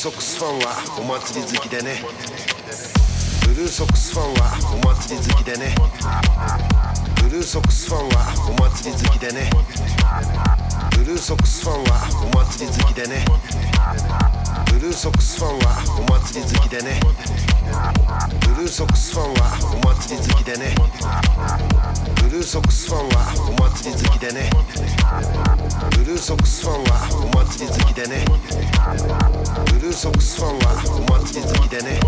ソックスファンはお祭り好きでね。ブルーソックスファンはお祭り好きでね。ブルーソックスファンはお祭り好きでね。ブルーソックスファンはお祭り好きでね。ブルーソックスファンはお祭り好きでね。ブルーソックスファンはお祭り好きでね。ブルーソックスファンはお祭り好きでね。ルーソックスファンはお祭り好きでね。ブルーソックスファンはお祭り好きでね。